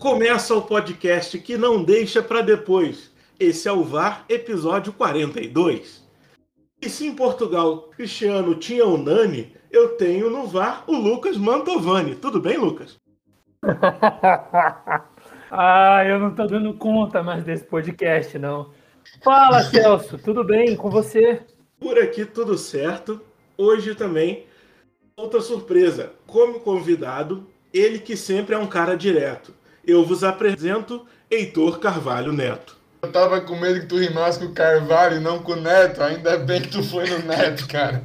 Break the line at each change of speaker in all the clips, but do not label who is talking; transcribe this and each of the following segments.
Começa o podcast que não deixa para depois. Esse é o VAR, episódio 42. E se em Portugal Cristiano tinha o Nani, eu tenho no VAR o Lucas Mantovani. Tudo bem, Lucas?
ah, eu não tô dando conta mais desse podcast, não. Fala, Celso, tudo bem com você?
Por aqui tudo certo. Hoje também, outra surpresa. Como convidado, ele que sempre é um cara direto. Eu vos apresento Heitor Carvalho Neto.
Eu tava com medo que tu rimasse com o Carvalho e não com o Neto. Ainda bem que tu foi no Neto, cara.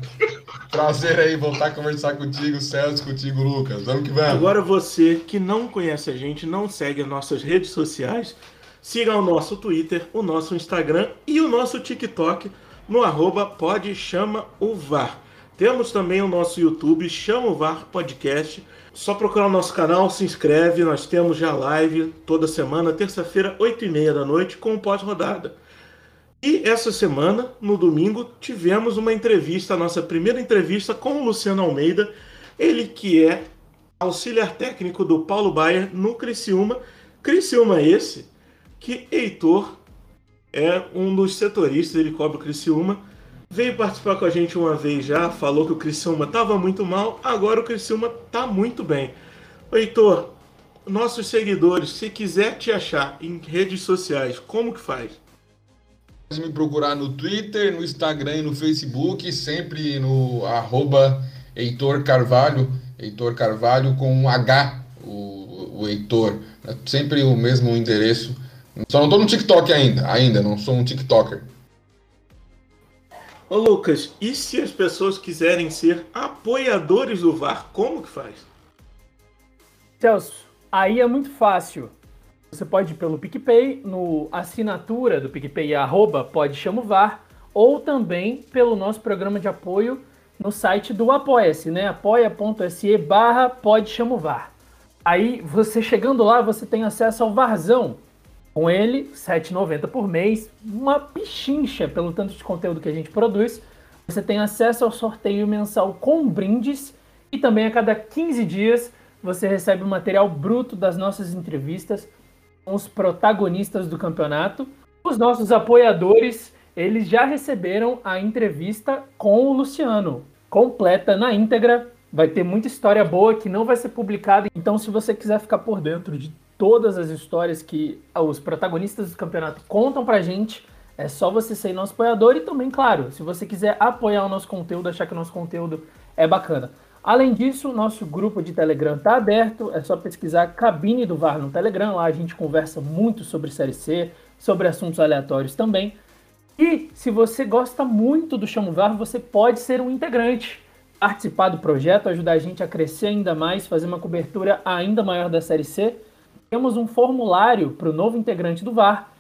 Prazer aí voltar a conversar contigo, Celso, contigo, Lucas. Vamos que vamos.
Agora você que não conhece a gente, não segue as nossas redes sociais, siga o nosso Twitter, o nosso Instagram e o nosso TikTok no arroba pode chama o VAR. Temos também o nosso YouTube, Chama o VAR Podcast. Só procurar o nosso canal, se inscreve. Nós temos já live toda semana, terça-feira, 8h30 da noite, com pós-rodada. E essa semana, no domingo, tivemos uma entrevista, a nossa primeira entrevista com o Luciano Almeida, ele que é auxiliar técnico do Paulo Baier no Criciúma. Criciúma esse que Heitor é um dos setoristas, ele cobre o Criciúma veio participar com a gente uma vez já, falou que o Criciúma estava muito mal, agora o Criciúma está muito bem. Heitor, nossos seguidores, se quiser te achar em redes sociais, como que faz?
Pode me procurar no Twitter, no Instagram e no Facebook, sempre no arroba Heitor Carvalho, Heitor Carvalho com um H, o, o Heitor, é sempre o mesmo endereço. Só não estou no TikTok ainda, ainda, não sou um TikToker.
Ô Lucas, e se as pessoas quiserem ser apoiadores do VAR, como que faz?
Celso, aí é muito fácil. Você pode ir pelo PicPay, no assinatura do PicPay, arroba pode chama VAR, ou também pelo nosso programa de apoio no site do Apoia-se, né? apoia.se barra pode chama VAR. Aí, você chegando lá, você tem acesso ao Varzão, com ele, R$ 7,90 por mês, uma pichincha pelo tanto de conteúdo que a gente produz. Você tem acesso ao sorteio mensal com brindes e também a cada 15 dias você recebe o material bruto das nossas entrevistas com os protagonistas do campeonato. Os nossos apoiadores, eles já receberam a entrevista com o Luciano, completa na íntegra. Vai ter muita história boa que não vai ser publicada. Então, se você quiser ficar por dentro de todas as histórias que os protagonistas do campeonato contam pra gente. É só você ser nosso apoiador e também, claro, se você quiser apoiar o nosso conteúdo, achar que o nosso conteúdo é bacana. Além disso, nosso grupo de Telegram está aberto, é só pesquisar Cabine do VAR no Telegram, lá a gente conversa muito sobre Série C, sobre assuntos aleatórios também. E se você gosta muito do Chamo VAR, você pode ser um integrante, participar do projeto, ajudar a gente a crescer ainda mais, fazer uma cobertura ainda maior da Série C temos um formulário para o novo integrante do VAR.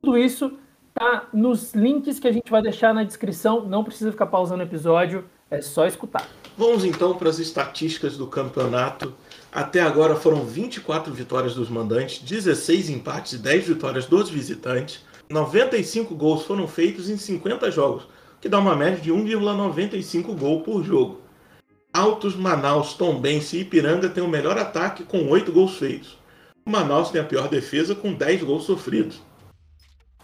Tudo isso tá nos links que a gente vai deixar na descrição. Não precisa ficar pausando o episódio, é só escutar.
Vamos então para as estatísticas do campeonato. Até agora foram 24 vitórias dos mandantes, 16 empates e 10 vitórias dos visitantes. 95 gols foram feitos em 50 jogos, que dá uma média de 1,95 gol por jogo. Altos, Manaus, Tombense e Ipiranga têm o melhor ataque com 8 gols feitos. O Manaus tem a pior defesa com 10 gols sofridos.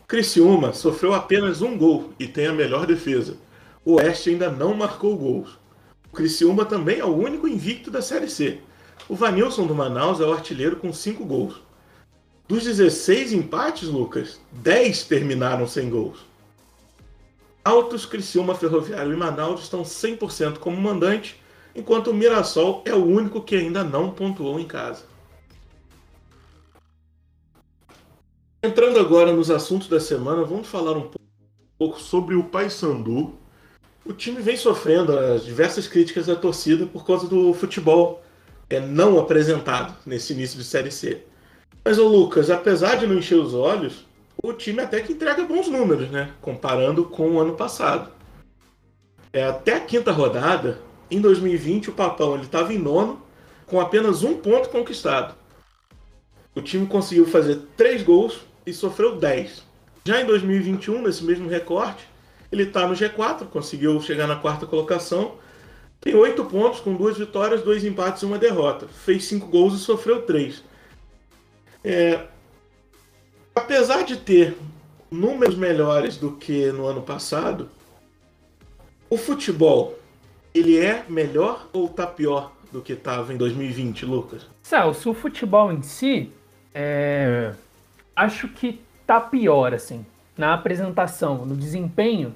Criciúma sofreu apenas um gol e tem a melhor defesa. O Oeste ainda não marcou gols. O Criciúma também é o único invicto da Série C. O Vanilson do Manaus é o artilheiro com 5 gols. Dos 16 empates, Lucas, 10 terminaram sem gols. Altos, Criciúma, Ferroviário e Manaus estão 100% como mandante, enquanto o Mirassol é o único que ainda não pontuou em casa. Entrando agora nos assuntos da semana, vamos falar um pouco sobre o Paysandu. O time vem sofrendo as diversas críticas da torcida por causa do futebol é, não apresentado nesse início de Série C. Mas, o Lucas, apesar de não encher os olhos, o time até que entrega bons números, né? Comparando com o ano passado. É, até a quinta rodada, em 2020, o Papão estava em nono, com apenas um ponto conquistado. O time conseguiu fazer três gols e sofreu 10. Já em 2021, nesse mesmo recorte, ele está no G4, conseguiu chegar na quarta colocação. Tem 8 pontos com duas vitórias, dois empates e uma derrota. Fez 5 gols e sofreu 3. É, apesar de ter números melhores do que no ano passado, o futebol ele é melhor ou tá pior do que estava em 2020, Lucas?
Celso, o futebol em si, é... acho que tá pior, assim. Na apresentação, no desempenho,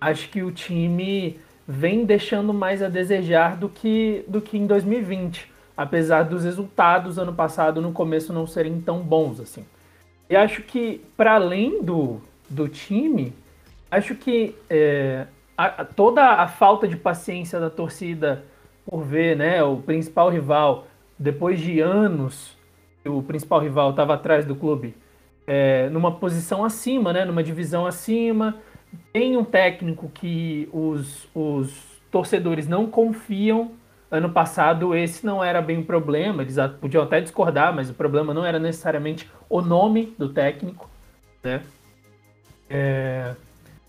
acho que o time vem deixando mais a desejar do que, do que em 2020. Apesar dos resultados ano passado no começo não serem tão bons assim. E acho que, para além do, do time, acho que é, a, toda a falta de paciência da torcida por ver né, o principal rival, depois de anos o principal rival estava atrás do clube, é, numa posição acima, né, numa divisão acima, tem um técnico que os, os torcedores não confiam. Ano passado esse não era bem o problema, eles podiam até discordar, mas o problema não era necessariamente o nome do técnico, né? É...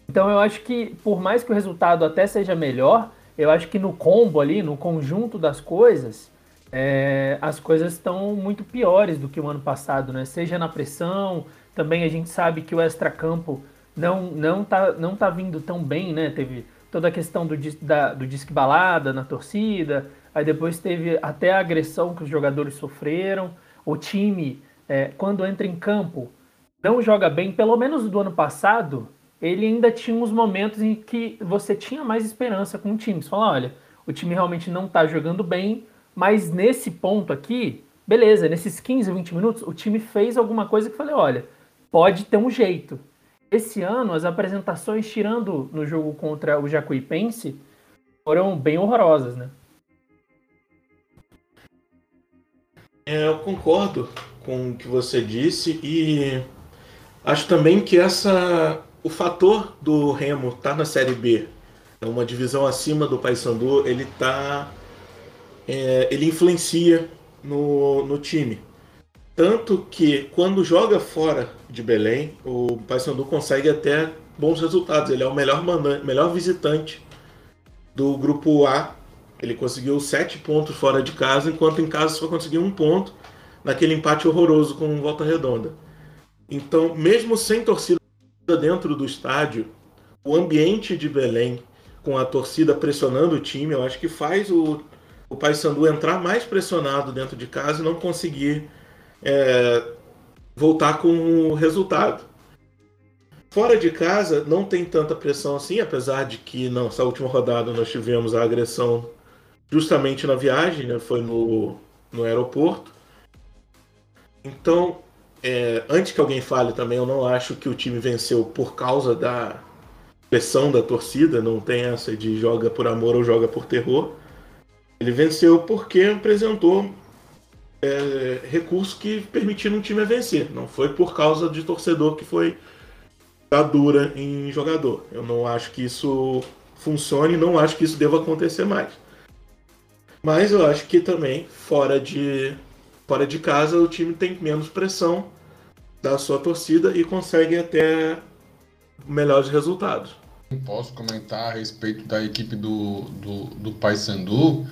Então eu acho que por mais que o resultado até seja melhor, eu acho que no combo ali, no conjunto das coisas, é... as coisas estão muito piores do que o ano passado, né? Seja na pressão, também a gente sabe que o extracampo não não tá não tá vindo tão bem, né? Teve toda a questão do, da, do disque balada na torcida, aí depois teve até a agressão que os jogadores sofreram. O time, é, quando entra em campo, não joga bem, pelo menos do ano passado, ele ainda tinha uns momentos em que você tinha mais esperança com o time. Você fala, olha, o time realmente não está jogando bem, mas nesse ponto aqui, beleza, nesses 15, 20 minutos, o time fez alguma coisa que eu falei, olha, pode ter um jeito. Esse ano, as apresentações, tirando no jogo contra o Jacuipense, foram bem horrorosas, né?
É, eu concordo com o que você disse e acho também que essa o fator do Remo estar tá na Série B, é uma divisão acima do Paysandu, ele tá é, ele influencia no, no time. Tanto que quando joga fora de Belém, o Paysandu consegue até bons resultados. Ele é o melhor, mandante, melhor visitante do grupo A. Ele conseguiu sete pontos fora de casa, enquanto em casa só conseguiu um ponto naquele empate horroroso com Volta Redonda. Então, mesmo sem torcida dentro do estádio, o ambiente de Belém, com a torcida pressionando o time, eu acho que faz o, o Paysandu entrar mais pressionado dentro de casa e não conseguir é, voltar com o resultado. Fora de casa não tem tanta pressão assim, apesar de que nessa última rodada nós tivemos a agressão justamente na viagem, né? foi no, no aeroporto. Então, é, antes que alguém fale também, eu não acho que o time venceu por causa da pressão da torcida, não tem essa de joga por amor ou joga por terror. Ele venceu porque apresentou é, recursos que permitiram o time vencer. Não foi por causa de torcedor que foi da dura em jogador. Eu não acho que isso funcione, não acho que isso deva acontecer mais. Mas eu acho que também fora de fora de casa o time tem menos pressão da sua torcida e consegue até melhores resultados.
Posso comentar a respeito da equipe do, do, do Paysandu.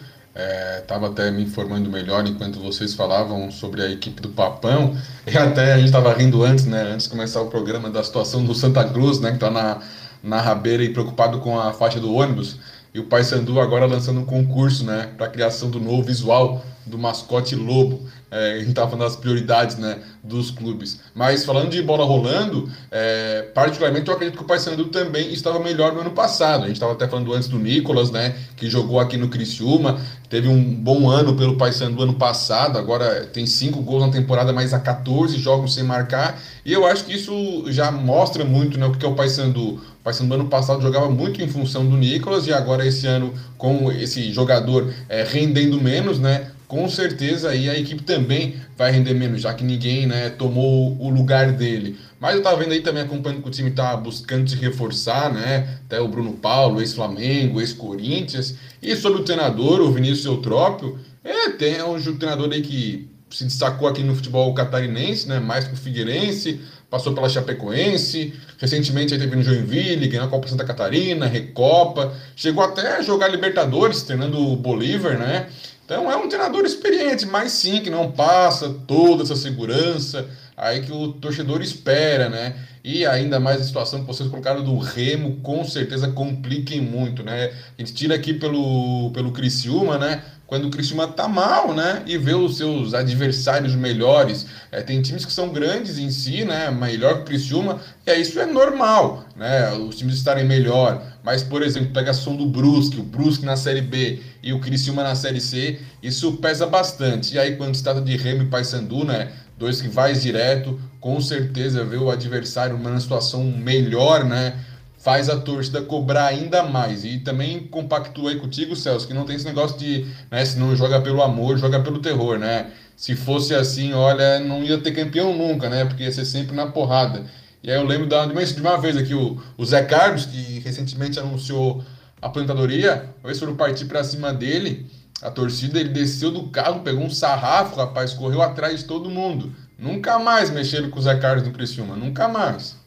Estava é, até me informando melhor enquanto vocês falavam sobre a equipe do Papão. E até a gente estava rindo antes, né? Antes de começar o programa da situação do Santa Cruz, né? Que está na, na rabeira e preocupado com a faixa do ônibus. E o Paysandu agora lançando um concurso, né? Para a criação do novo visual do mascote Lobo. É, a gente estava falando das prioridades né, dos clubes. Mas falando de bola rolando, é, particularmente eu acredito que o Paysandu também estava melhor no ano passado. A gente estava até falando antes do Nicolas, né, que jogou aqui no Criciúma, teve um bom ano pelo Paysandu ano passado, agora tem cinco gols na temporada, mas há 14 jogos sem marcar. E eu acho que isso já mostra muito né, o que é o Paysandu. Paysandu ano passado jogava muito em função do Nicolas e agora esse ano com esse jogador é, rendendo menos, né? Com certeza aí a equipe também vai render menos, já que ninguém né, tomou o lugar dele. Mas eu estava vendo aí também, acompanhando que o time está buscando se reforçar, né? Até o Bruno Paulo, ex-Flamengo, ex-Corinthians. E sobre o treinador, o Vinícius Eutrópio, é, tem é um treinador aí que se destacou aqui no futebol catarinense, né? Mais que o Figueirense, passou pela Chapecoense, recentemente aí teve no Joinville, ganhou a Copa Santa Catarina, Recopa, chegou até a jogar Libertadores, treinando o Bolívar, né? Então é um treinador experiente, mas sim, que não passa toda essa segurança aí que o torcedor espera, né? E ainda mais a situação que vocês colocaram do Remo, com certeza compliquem muito, né? A gente tira aqui pelo, pelo Criciúma, né? quando o Criciúma tá mal, né? E vê os seus adversários melhores. É, tem times que são grandes em si, né? Melhor que o Criciúma, e é, isso é normal, né? Os times estarem melhor. Mas, por exemplo, pega a som do Brusque, o Brusque na Série B e o Criciúma na Série C, isso pesa bastante. E aí, quando se trata de Remo e Paysandu, né? Dois rivais direto, com certeza vê o adversário numa situação melhor, né? faz a torcida cobrar ainda mais. E também compactua aí contigo, Celso, que não tem esse negócio de, né, se não joga pelo amor, joga pelo terror, né? Se fosse assim, olha, não ia ter campeão nunca, né? Porque ia ser sempre na porrada. E aí eu lembro de uma, de uma vez aqui, o, o Zé Carlos, que recentemente anunciou a plantadoria, uma vez foram partir para cima dele, a torcida, ele desceu do carro, pegou um sarrafo, rapaz, correu atrás de todo mundo. Nunca mais mexeram com o Zé Carlos no Criciúma, nunca mais.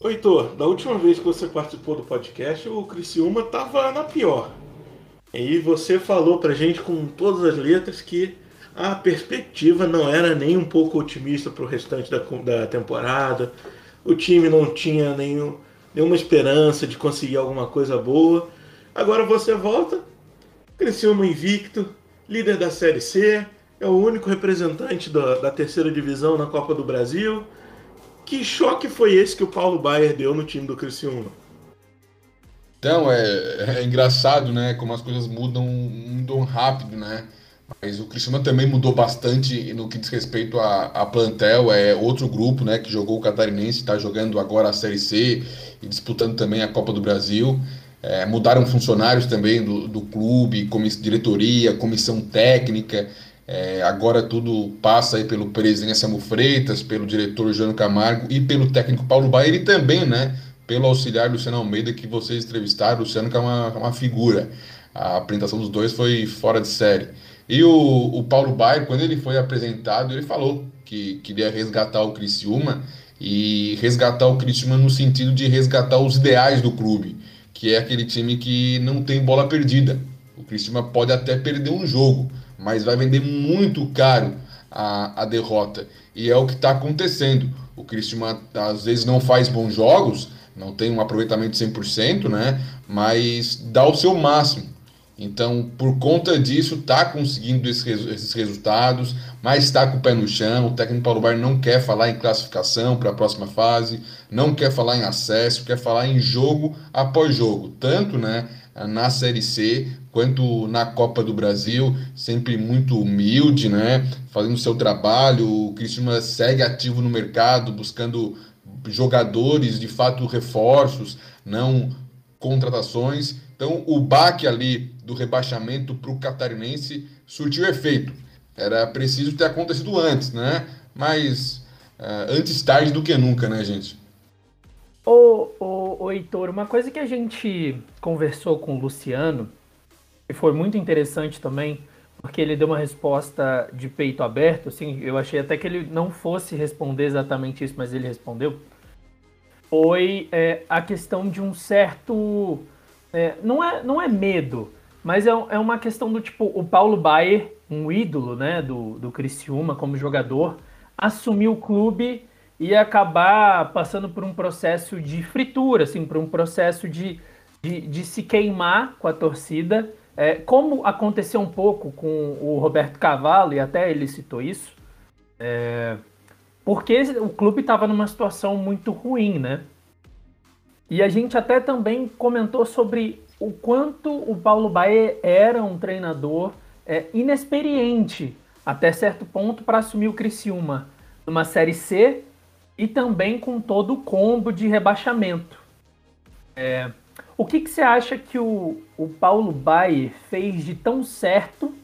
Ô Heitor, da última vez que você participou do podcast, o Criciúma tava na pior. E você falou pra gente com todas as letras que a perspectiva não era nem um pouco otimista pro restante da, da temporada. O time não tinha nenhum, nenhuma esperança de conseguir alguma coisa boa. Agora você volta, Criciúma invicto, líder da Série C, é o único representante da, da terceira divisão na Copa do Brasil que choque foi esse que o Paulo Baier deu no time do Criciúma?
Então, é, é engraçado, né? Como as coisas mudam, mudam rápido, né? Mas o Criciúma também mudou bastante no que diz respeito a, a plantel. É outro grupo, né? Que jogou o Catarinense, está jogando agora a Série C e disputando também a Copa do Brasil. É, mudaram funcionários também do, do clube, comiss, diretoria, comissão técnica. É, agora tudo passa aí pelo presidente Samu Freitas, pelo diretor João Camargo e pelo técnico Paulo Baier e também, né, pelo auxiliar Luciano Almeida que vocês entrevistaram, Luciano que é uma, uma figura. A apresentação dos dois foi fora de série. E o, o Paulo Baier, quando ele foi apresentado, ele falou que queria resgatar o Criciúma e resgatar o Criciúma no sentido de resgatar os ideais do clube, que é aquele time que não tem bola perdida. O Criciúma pode até perder um jogo, mas vai vender muito caro a, a derrota. E é o que está acontecendo. O Cristiano às vezes não faz bons jogos, não tem um aproveitamento 100%, né? Mas dá o seu máximo. Então, por conta disso, está conseguindo esses, resultados, mas está com o pé no chão. O técnico Paulo Baier não quer falar em classificação para a próxima fase, não quer falar em acesso, quer falar em jogo após jogo, tanto né, na Série C quanto na Copa do Brasil, sempre muito humilde, né? Fazendo seu trabalho. O Cristiano segue ativo no mercado, buscando jogadores, de fato, reforços, não contratações. Então, o baque ali do rebaixamento para o catarinense surtiu efeito. Era preciso ter acontecido antes, né? Mas uh, antes tarde do que nunca, né, gente?
Ô, ô, ô, Heitor, uma coisa que a gente conversou com o Luciano, e foi muito interessante também, porque ele deu uma resposta de peito aberto, assim, eu achei até que ele não fosse responder exatamente isso, mas ele respondeu, foi é, a questão de um certo, é, não, é, não é medo, mas é, é uma questão do tipo, o Paulo Baier, um ídolo, né, do, do Criciúma como jogador, assumiu o clube e acabar passando por um processo de fritura, assim, por um processo de, de, de se queimar com a torcida, é, como aconteceu um pouco com o Roberto Cavalo, e até ele citou isso, é, porque o clube estava numa situação muito ruim, né? E a gente até também comentou sobre o quanto o Paulo Baier era um treinador é, inexperiente até certo ponto para assumir o Criciúma numa Série C e também com todo o combo de rebaixamento. É, o que, que você acha que o, o Paulo Baier fez de tão certo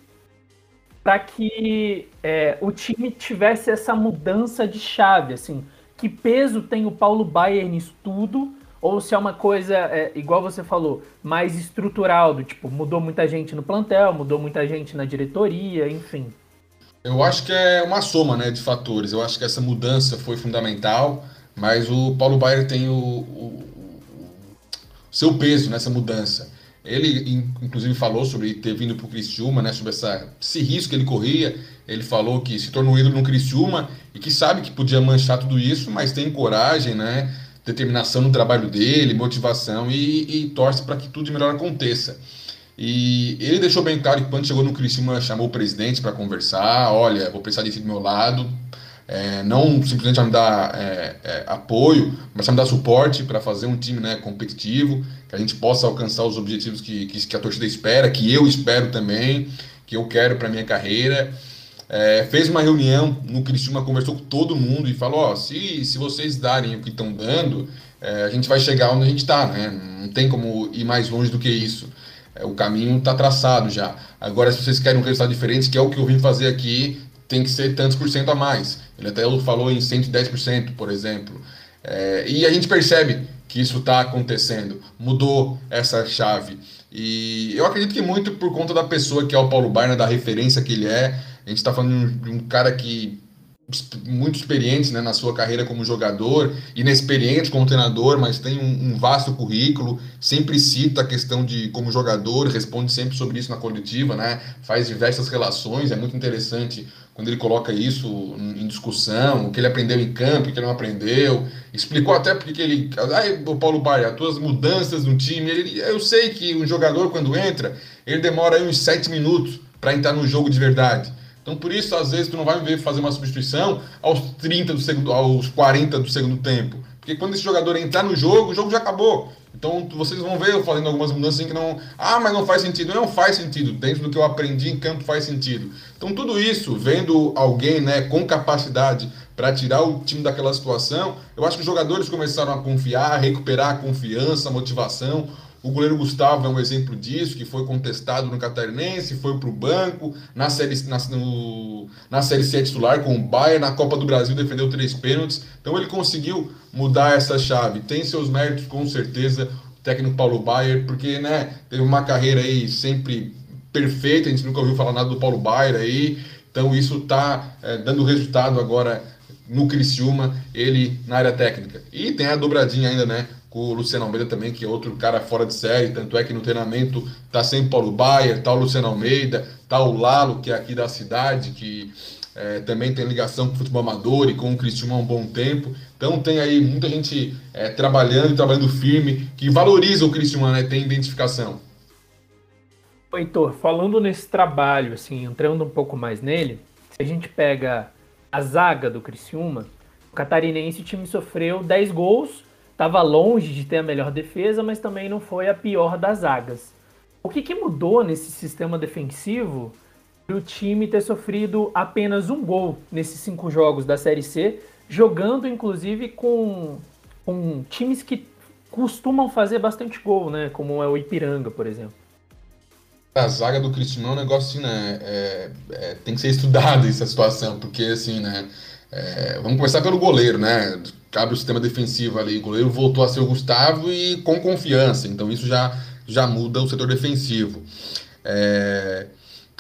para que é, o time tivesse essa mudança de chave? Assim, que peso tem o Paulo Baier nisso tudo? Ou se é uma coisa, é, igual você falou, mais estrutural, do tipo, mudou muita gente no plantel, mudou muita gente na diretoria, enfim.
Eu acho que é uma soma né, de fatores. Eu acho que essa mudança foi fundamental, mas o Paulo Baier tem o, o, o seu peso nessa mudança. Ele, inclusive, falou sobre ter vindo para o Criciúma, né, sobre essa, esse risco que ele corria. Ele falou que se tornou ídolo no Criciúma e que sabe que podia manchar tudo isso, mas tem coragem, né, determinação no trabalho dele, motivação e, e torce para que tudo de melhor aconteça. E ele deixou bem claro que quando chegou no Criciúma, chamou o presidente para conversar, olha, vou precisar disso do meu lado, é, não simplesmente me dar é, é, apoio, mas me dar suporte para fazer um time né, competitivo, que a gente possa alcançar os objetivos que, que, que a torcida espera, que eu espero também, que eu quero para minha carreira. É, fez uma reunião no Criciúma, conversou com todo mundo e falou: se, se vocês darem o que estão dando, é, a gente vai chegar onde a gente está, né? Não tem como ir mais longe do que isso. É, o caminho está traçado já. Agora, se vocês querem um resultado diferente, que é o que eu vim fazer aqui, tem que ser tantos por cento a mais. Ele até falou em 110%, por exemplo. É, e a gente percebe que isso está acontecendo, mudou essa chave. E eu acredito que muito por conta da pessoa que é o Paulo Barna, da referência que ele é. A gente está falando de um cara que muito experiente né, na sua carreira como jogador, inexperiente como treinador, mas tem um, um, vasto currículo, sempre cita a questão de como jogador, responde sempre sobre isso na coletiva, né, faz diversas relações, é muito interessante quando ele coloca isso em discussão, o que ele aprendeu em campo, o que ele não aprendeu, explicou até porque ele, o Paulo Baia, as tuas mudanças no time, ele, eu sei que um jogador quando entra, ele demora uns sete minutos para entrar no jogo de verdade, então, por isso, às vezes, tu não vai ver fazer uma substituição aos 30 do segundo, aos 40 do segundo tempo. Porque quando esse jogador entrar no jogo, o jogo já acabou. Então, vocês vão ver eu fazendo algumas mudanças que não. Ah, mas não faz sentido. Não faz sentido. Dentro do que eu aprendi em campo faz sentido. Então, tudo isso, vendo alguém né, com capacidade para tirar o time daquela situação, eu acho que os jogadores começaram a confiar, a recuperar a confiança, a motivação. O goleiro Gustavo é um exemplo disso, que foi contestado no Catarinense, foi para o banco, na série, na, no, na série C titular com o Bayern, na Copa do Brasil defendeu três pênaltis. Então ele conseguiu mudar essa chave. Tem seus méritos, com certeza, o técnico Paulo Baier, porque né, teve uma carreira aí sempre perfeita, a gente nunca ouviu falar nada do Paulo Baier aí. Então isso está é, dando resultado agora no Criciúma, ele na área técnica. E tem a dobradinha ainda, né? Com o Luciano Almeida também, que é outro cara fora de série, tanto é que no treinamento tá sempre Paulo Baier, tá o Luciano Almeida, tá o Lalo, que é aqui da cidade, que é, também tem ligação com o futebol amador e com o Cristiano há um bom tempo. Então tem aí muita gente é, trabalhando e trabalhando firme, que valoriza o Cristiano, né, tem identificação.
Heitor, falando nesse trabalho, assim, entrando um pouco mais nele, se a gente pega a zaga do Criciúma, o catarinense o time sofreu 10 gols estava longe de ter a melhor defesa, mas também não foi a pior das zagas. O que, que mudou nesse sistema defensivo para o time ter sofrido apenas um gol nesses cinco jogos da Série C, jogando inclusive com, com times que costumam fazer bastante gol, né? Como é o Ipiranga, por exemplo.
A zaga do Cristiano é um negócio assim, né? É, é, tem que ser estudado essa situação, porque assim, né? É, vamos começar pelo goleiro, né? Cabe o sistema defensivo ali. O goleiro voltou a ser o Gustavo e com confiança. Então isso já, já muda o setor defensivo. É,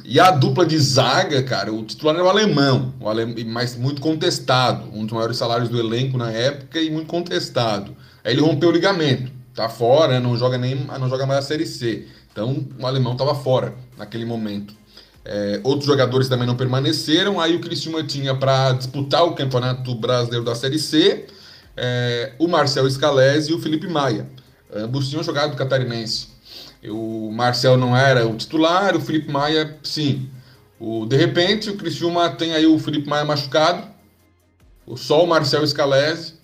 e a dupla de zaga, cara, o titular era o alemão, o alem... mas muito contestado. Um dos maiores salários do elenco na época e muito contestado. Aí ele rompeu o ligamento, tá fora, não joga nem não joga mais a Série C. Então o alemão estava fora naquele momento. É, outros jogadores também não permaneceram. Aí o Cristiano tinha para disputar o Campeonato Brasileiro da Série C é, o Marcel Scalese e o Felipe Maia. Ambos tinham jogado catarinense. O Marcel não era o titular, o Felipe Maia, sim. O, de repente, o Criciúma tem aí o Felipe Maia machucado, só o Marcel Scalese,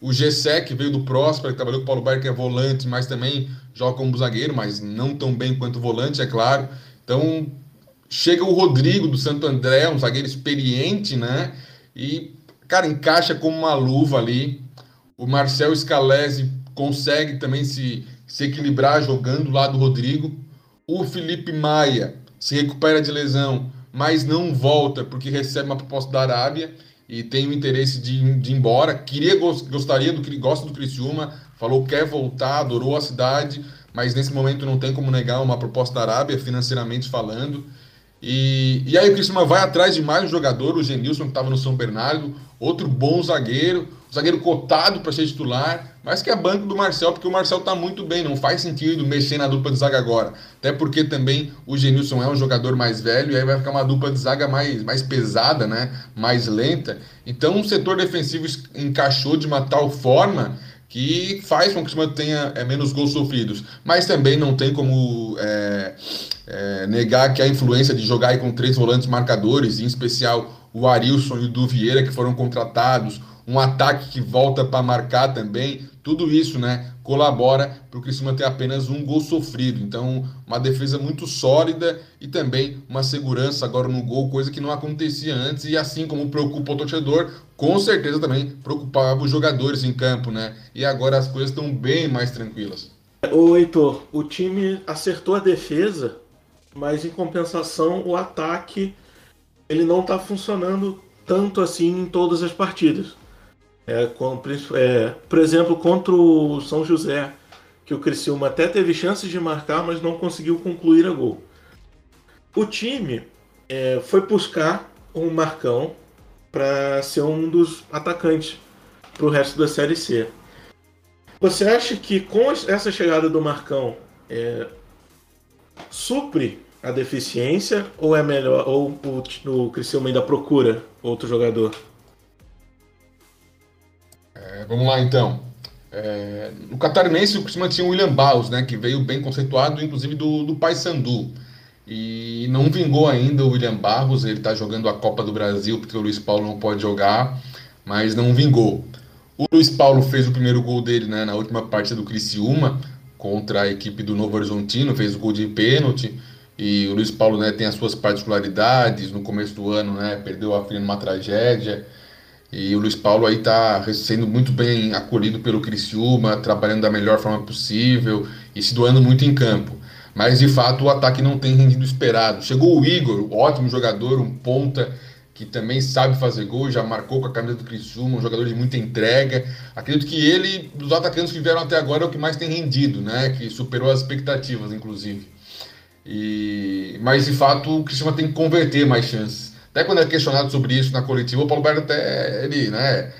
o Gessé, que veio do Próspera, que trabalhou com o Paulo Baia, que é volante, mas também joga como zagueiro, mas não tão bem quanto volante, é claro. Então, Chega o Rodrigo do Santo André, um zagueiro experiente, né? E, cara, encaixa como uma luva ali. O Marcel Scalese consegue também se, se equilibrar jogando lá do Rodrigo. O Felipe Maia se recupera de lesão, mas não volta porque recebe uma proposta da Arábia e tem o interesse de, de ir embora. Queria, gostaria do que gosta do Criciúma, falou que quer voltar, adorou a cidade, mas nesse momento não tem como negar uma proposta da Arábia, financeiramente falando. E, e aí o Criciúma vai atrás de mais um jogador, o Genilson, que estava no São Bernardo, outro bom zagueiro, zagueiro cotado para ser titular, mas que é banco do Marcel, porque o Marcel está muito bem, não faz sentido mexer na dupla de zaga agora. Até porque também o Genilson é um jogador mais velho, e aí vai ficar uma dupla de zaga mais, mais pesada, né? mais lenta. Então o setor defensivo encaixou de uma tal forma que faz com que o Criciúma tenha é, menos gols sofridos. Mas também não tem como é, é, negar que a influência de jogar com três volantes marcadores, em especial o Arilson e o Duvieira, que foram contratados, um ataque que volta para marcar também, tudo isso né, colabora para o Criciúma ter apenas um gol sofrido. Então, uma defesa muito sólida e também uma segurança agora no gol, coisa que não acontecia antes. E assim como preocupa o torcedor, com certeza também preocupava os jogadores em campo, né? E agora as coisas estão bem mais tranquilas.
O Heitor, o time acertou a defesa, mas em compensação o ataque ele não está funcionando tanto assim em todas as partidas. É, com, é, por exemplo, contra o São José, que o Criciúma até teve chances de marcar, mas não conseguiu concluir a gol. O time é, foi buscar um Marcão para ser um dos atacantes para o resto da Série C. Você acha que com essa chegada do Marcão é, supre a deficiência ou é melhor ou o, o Criciúma ainda procura outro jogador?
É, vamos lá então. É, no Catarinense, o Criciúma tinha o William Baus, né, que veio bem conceituado, inclusive do, do Paysandu. E não vingou ainda o William Barros, ele está jogando a Copa do Brasil, porque o Luiz Paulo não pode jogar, mas não vingou. O Luiz Paulo fez o primeiro gol dele né, na última partida do Criciúma, contra a equipe do Novo Horizontino, fez o gol de pênalti. E o Luiz Paulo né, tem as suas particularidades. No começo do ano, né, perdeu a filha numa tragédia. E o Luiz Paulo aí está sendo muito bem acolhido pelo Criciúma, trabalhando da melhor forma possível e se doando muito em campo. Mas de fato o ataque não tem rendido esperado. Chegou o Igor, ótimo jogador, um ponta que também sabe fazer gol, já marcou com a camisa do Criciúma, um jogador de muita entrega. Acredito que ele, dos atacantes que vieram até agora, é o que mais tem rendido, né? Que superou as expectativas, inclusive. E... Mas de fato o Criciúma tem que converter mais chances. Até quando é questionado sobre isso na coletiva, o Paulo Berto até ele, né,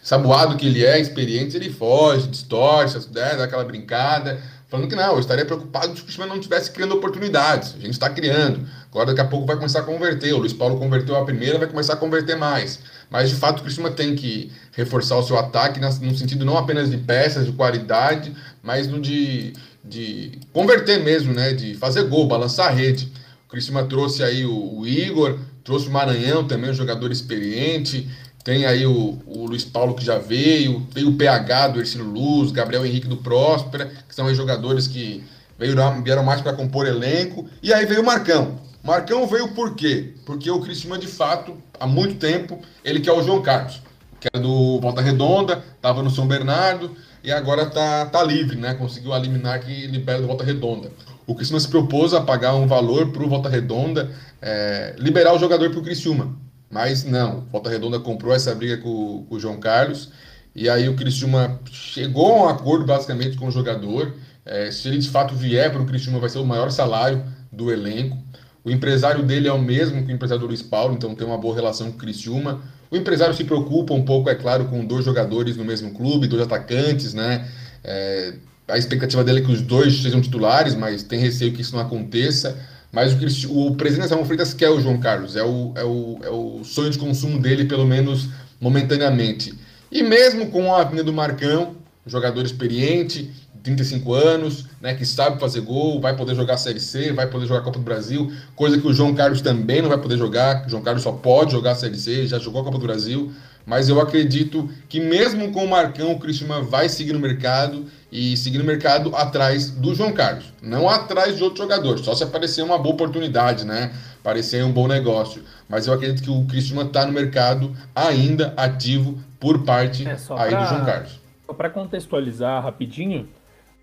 saboado que ele é, experiente, ele foge, distorce, né, dá aquela brincada, falando que não, eu estaria preocupado se o Cristiano não estivesse criando oportunidades. A gente está criando. Agora daqui a pouco vai começar a converter. O Luiz Paulo converteu a primeira, vai começar a converter mais. Mas de fato o Cristiano tem que reforçar o seu ataque no sentido não apenas de peças, de qualidade, mas no de, de converter mesmo, né? De fazer gol, balançar a rede. O Cristiano trouxe aí o, o Igor, Trouxe o Maranhão também, um jogador experiente. Tem aí o, o Luiz Paulo que já veio. Tem o PH do Ercílio Luz, Gabriel Henrique do Próspera, que são aí jogadores que veio, vieram mais para compor elenco. E aí veio o Marcão. Marcão veio por quê? Porque o Cristiano, de fato, há muito tempo, ele quer o João Carlos, que era do Volta Redonda, estava no São Bernardo e agora tá, tá livre, né? Conseguiu eliminar que libera do Volta Redonda. O Cristiano se propôs a pagar um valor para o Volta Redonda é, liberar o jogador para o Criciúma. Mas não, Volta Redonda comprou essa briga com, com, o João Carlos. E aí o Criciúma chegou a um acordo basicamente com o jogador. É, se ele de fato vier para o Criciúma, vai ser o maior salário do elenco. O empresário dele é o mesmo que o empresário do Luiz Paulo, então tem uma boa relação com o Criciúma. O empresário se preocupa um pouco, é claro, com dois jogadores no mesmo clube, dois atacantes, né? É, a expectativa dele é que os dois sejam titulares, mas tem receio que isso não aconteça. Mas o, que o presidente Samuel Freitas quer o João Carlos, é o, é, o, é o sonho de consumo dele, pelo menos momentaneamente. E mesmo com a vinda do Marcão, jogador experiente, 35 anos, né, que sabe fazer gol, vai poder jogar Série C, vai poder jogar Copa do Brasil, coisa que o João Carlos também não vai poder jogar. O João Carlos só pode jogar Série C, já jogou a Copa do Brasil. Mas eu acredito que mesmo com o Marcão, o Cristiano vai seguir no mercado e seguir no mercado atrás do João Carlos, não atrás de outro jogador, só se aparecer uma boa oportunidade, né? Parecer um bom negócio. Mas eu acredito que o Cristiano está no mercado ainda ativo por parte é, aí pra, do João Carlos.
Só para contextualizar rapidinho,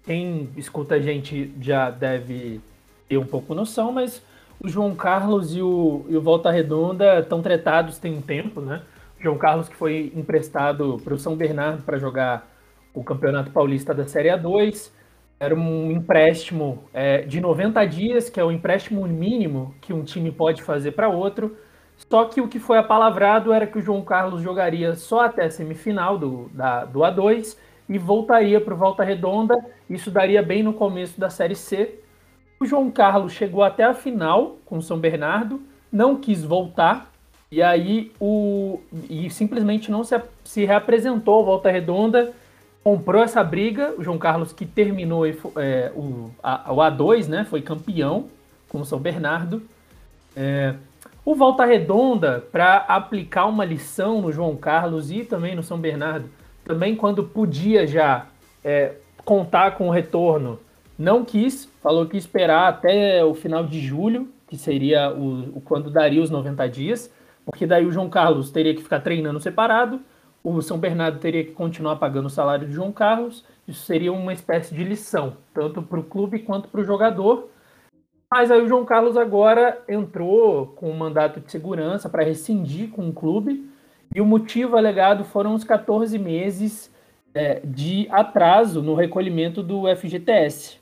quem escuta a gente já deve ter um pouco noção, mas o João Carlos e o, e o Volta Redonda estão tretados tem um tempo, né? João Carlos que foi emprestado para o São Bernardo para jogar o Campeonato Paulista da Série A2. Era um empréstimo é, de 90 dias, que é o empréstimo mínimo que um time pode fazer para outro. Só que o que foi apalavrado era que o João Carlos jogaria só até a semifinal do, da, do A2 e voltaria para o Volta Redonda. Isso daria bem no começo da Série C. O João Carlos chegou até a final com o São Bernardo, não quis voltar, e aí o. E simplesmente não se, se reapresentou Volta Redonda comprou essa briga, o João Carlos que terminou é, o, a, o A2, né, foi campeão com o São Bernardo. É, o Volta Redonda, para aplicar uma lição no João Carlos e também no São Bernardo, também quando podia já é, contar com o retorno, não quis, falou que esperar até o final de julho, que seria o, o quando daria os 90 dias, porque daí o João Carlos teria que ficar treinando separado o São Bernardo teria que continuar pagando o salário de João Carlos. Isso seria uma espécie de lição, tanto para o clube quanto para o jogador. Mas aí o João Carlos agora entrou com um mandato de segurança para rescindir com o clube. E o motivo alegado foram os 14 meses é, de atraso no recolhimento do FGTS.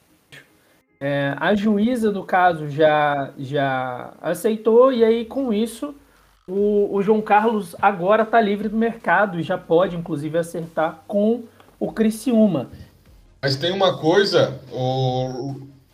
É, a juíza, no caso, já, já aceitou, e aí com isso o, o João Carlos agora está livre do mercado e já pode, inclusive, acertar com o Criciúma.
Mas tem uma coisa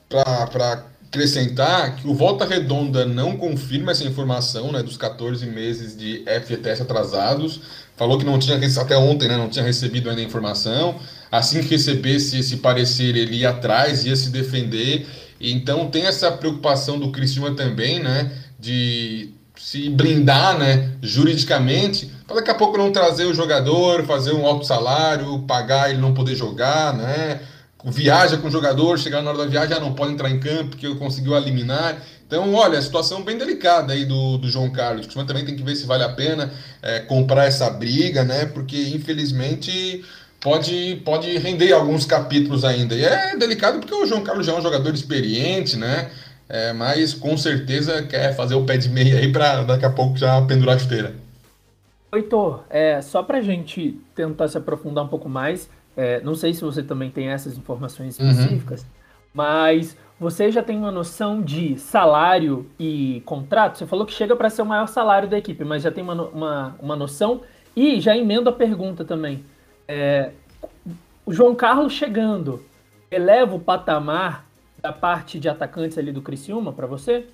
para acrescentar que o Volta Redonda não confirma essa informação né, dos 14 meses de FGTS atrasados. Falou que não tinha até ontem, né, não tinha recebido ainda a informação. Assim que recebesse esse parecer, ele ia atrás, ia se defender. Então tem essa preocupação do Criciúma também, né, de se blindar né, juridicamente, para daqui a pouco não trazer o jogador, fazer um alto salário, pagar ele não poder jogar, né? Viaja com o jogador, chegar na hora da viagem, já não pode entrar em campo porque conseguiu eliminar. Então, olha, a situação bem delicada aí do, do João Carlos. O também tem que ver se vale a pena é, comprar essa briga, né? Porque infelizmente pode, pode render alguns capítulos ainda. E é delicado porque o João Carlos já é um jogador experiente, né? É, mas com certeza quer fazer o pé de meia aí para daqui a pouco já pendurar a chuteira.
Heitor, é, só para a gente tentar se aprofundar um pouco mais, é, não sei se você também tem essas informações uhum. específicas, uhum. mas você já tem uma noção de salário e contrato? Você falou que chega para ser o maior salário da equipe, mas já tem uma, uma, uma noção? E já emendo a pergunta também. É, o João Carlos chegando, eleva o patamar da parte de atacantes ali do Criciúma para você?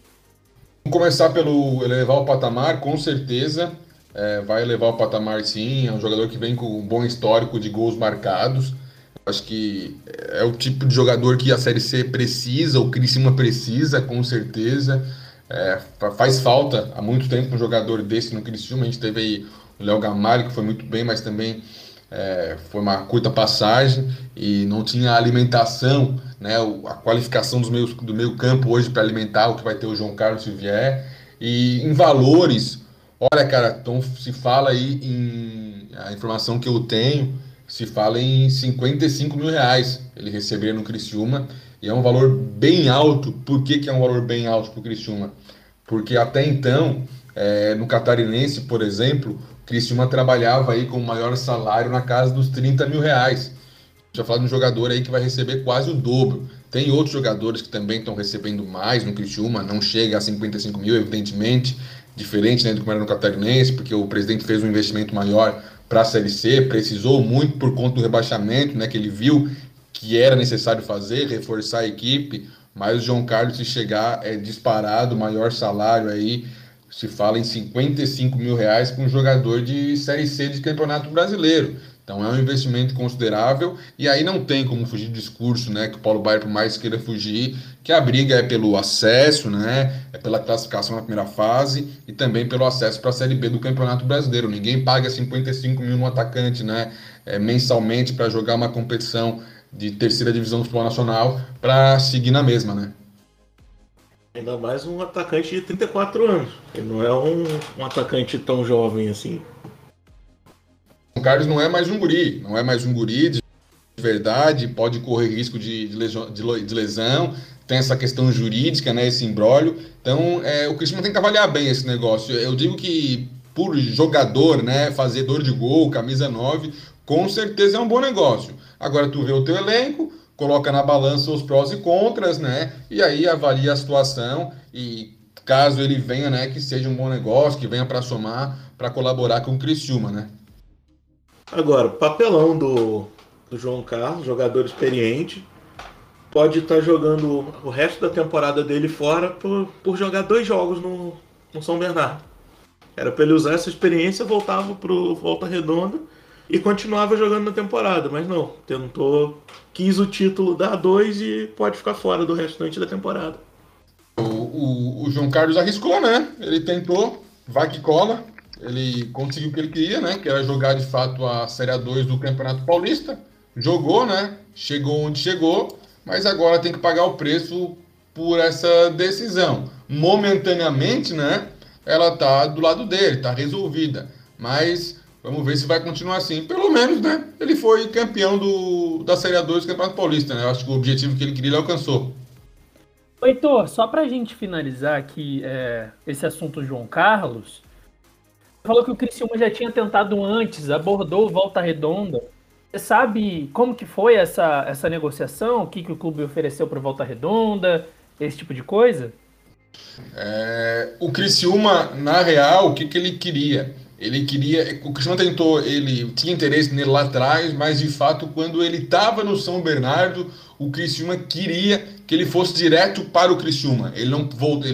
Vamos começar pelo elevar o patamar, com certeza. É, vai elevar o patamar sim. É um jogador que vem com um bom histórico de gols marcados. Acho que é o tipo de jogador que a Série C precisa, o Criciúma precisa, com certeza. É, faz falta há muito tempo um jogador desse no Criciúma. A gente teve aí o Léo Gamalho, que foi muito bem, mas também é, foi uma curta passagem e não tinha alimentação, né, a qualificação dos meus, do meio campo hoje para alimentar o que vai ter o João Carlos se vier. E em valores, olha, cara, então se fala aí em. A informação que eu tenho se fala em 55 mil reais ele receberia no Criciúma. E é um valor bem alto. Por que, que é um valor bem alto para o Criciúma? Porque até então, é, no Catarinense, por exemplo, Criciúma trabalhava aí com o maior salário na casa dos 30 mil reais. Já falando de um jogador aí que vai receber quase o dobro. Tem outros jogadores que também estão recebendo mais no Criciúma, não chega a 55 mil, evidentemente, diferente né, do que era no Catarinense, porque o presidente fez um investimento maior para a Série C, precisou muito por conta do rebaixamento, né, que ele viu que era necessário fazer, reforçar a equipe, mas o João Carlos, se chegar, é disparado, maior salário aí, se fala em 55 mil reais com um jogador de Série C de Campeonato Brasileiro. Então é um investimento considerável e aí não tem como fugir do discurso, né, que o Paulo Baier, por mais queira fugir, que a briga é pelo acesso, né, é pela classificação na primeira fase e também pelo acesso para a Série B do Campeonato Brasileiro. Ninguém paga 55 mil no atacante, né, é, mensalmente para jogar uma competição de terceira divisão do futebol nacional para seguir na mesma, né.
Ainda mais um atacante de 34 anos. Ele não é um, um atacante tão jovem assim.
O Carlos não é mais um guri, não é mais um guri de verdade, pode correr risco de, de, lesão, de lesão, tem essa questão jurídica, né, esse imbróglio. Então, é, o Cristiano tem que avaliar bem esse negócio. Eu digo que por jogador, né, fazedor de gol, camisa 9, com certeza é um bom negócio. Agora tu vê o teu elenco, coloca na balança os prós e contras, né? E aí avalia a situação e caso ele venha, né, que seja um bom negócio, que venha para somar, para colaborar com o Criciúma, né?
Agora, papelão do, do João Carlos, jogador experiente, pode estar tá jogando o resto da temporada dele fora por, por jogar dois jogos no, no São Bernardo. Era para ele usar essa experiência, voltava pro Volta Redonda e continuava jogando na temporada, mas não, tentou, quis o título da A2 e pode ficar fora do restante da temporada.
O, o, o, João Carlos arriscou, né? Ele tentou, vai que cola, ele conseguiu o que ele queria, né? Que era jogar de fato a Série A2 do Campeonato Paulista, jogou, né? Chegou onde chegou, mas agora tem que pagar o preço por essa decisão. Momentaneamente, né? Ela tá do lado dele, tá resolvida, mas Vamos ver se vai continuar assim. Pelo menos, né? Ele foi campeão do, da Série A2 do Campeonato Paulista, né? Eu acho que o objetivo que ele queria ele alcançou.
Heitor, só pra gente finalizar aqui é, esse assunto João Carlos, falou que o Criciúma já tinha tentado antes, abordou Volta Redonda. Você sabe como que foi essa, essa negociação? O que, que o clube ofereceu para Volta Redonda? Esse tipo de coisa?
É, o Criciúma, na real, o que, que ele queria? Ele queria. O Cristiano tentou, ele tinha interesse nele lá atrás, mas de fato, quando ele estava no São Bernardo, o Criciúma queria que ele fosse direto para o Criciúma. Ele não voltou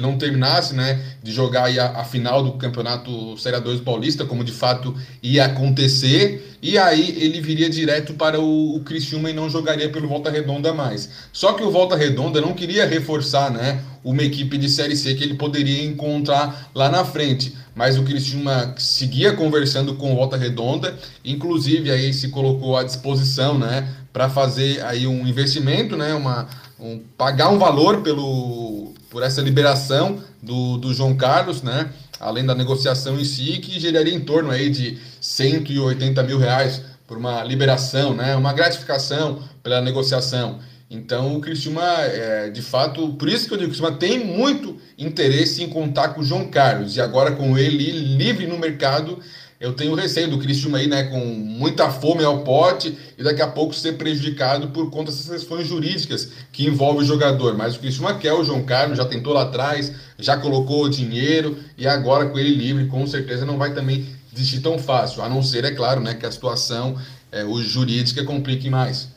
não terminasse né, de jogar a, a, final do campeonato Série 2 Paulista, como de fato ia acontecer, e aí ele viria direto para o, o e não jogaria pelo Volta Redonda mais. Só que o Volta Redonda não queria reforçar né, uma equipe de Série C que ele poderia encontrar lá na frente. Mas o Criciúma seguia conversando com o Volta Redonda, inclusive aí se colocou à disposição né, para fazer aí um investimento, né, uma, um, pagar um valor pelo por essa liberação do, do João Carlos, né? Além da negociação em si, que geraria em torno aí de 180 mil reais por uma liberação, né? Uma gratificação pela negociação. Então o Cristiúma, é, de fato, por isso que eu digo que o Cristiúma tem muito interesse em contar com o João Carlos. E agora com ele livre no mercado, eu tenho receio do Cristiano aí, né, com muita fome ao pote e daqui a pouco ser prejudicado por conta dessas questões jurídicas que envolvem o jogador. Mas o Cristiano quer o João Carlos, já tentou lá atrás, já colocou o dinheiro e agora com ele livre, com certeza não vai também desistir tão fácil, a não ser, é claro, né, que a situação é, jurídica complique mais.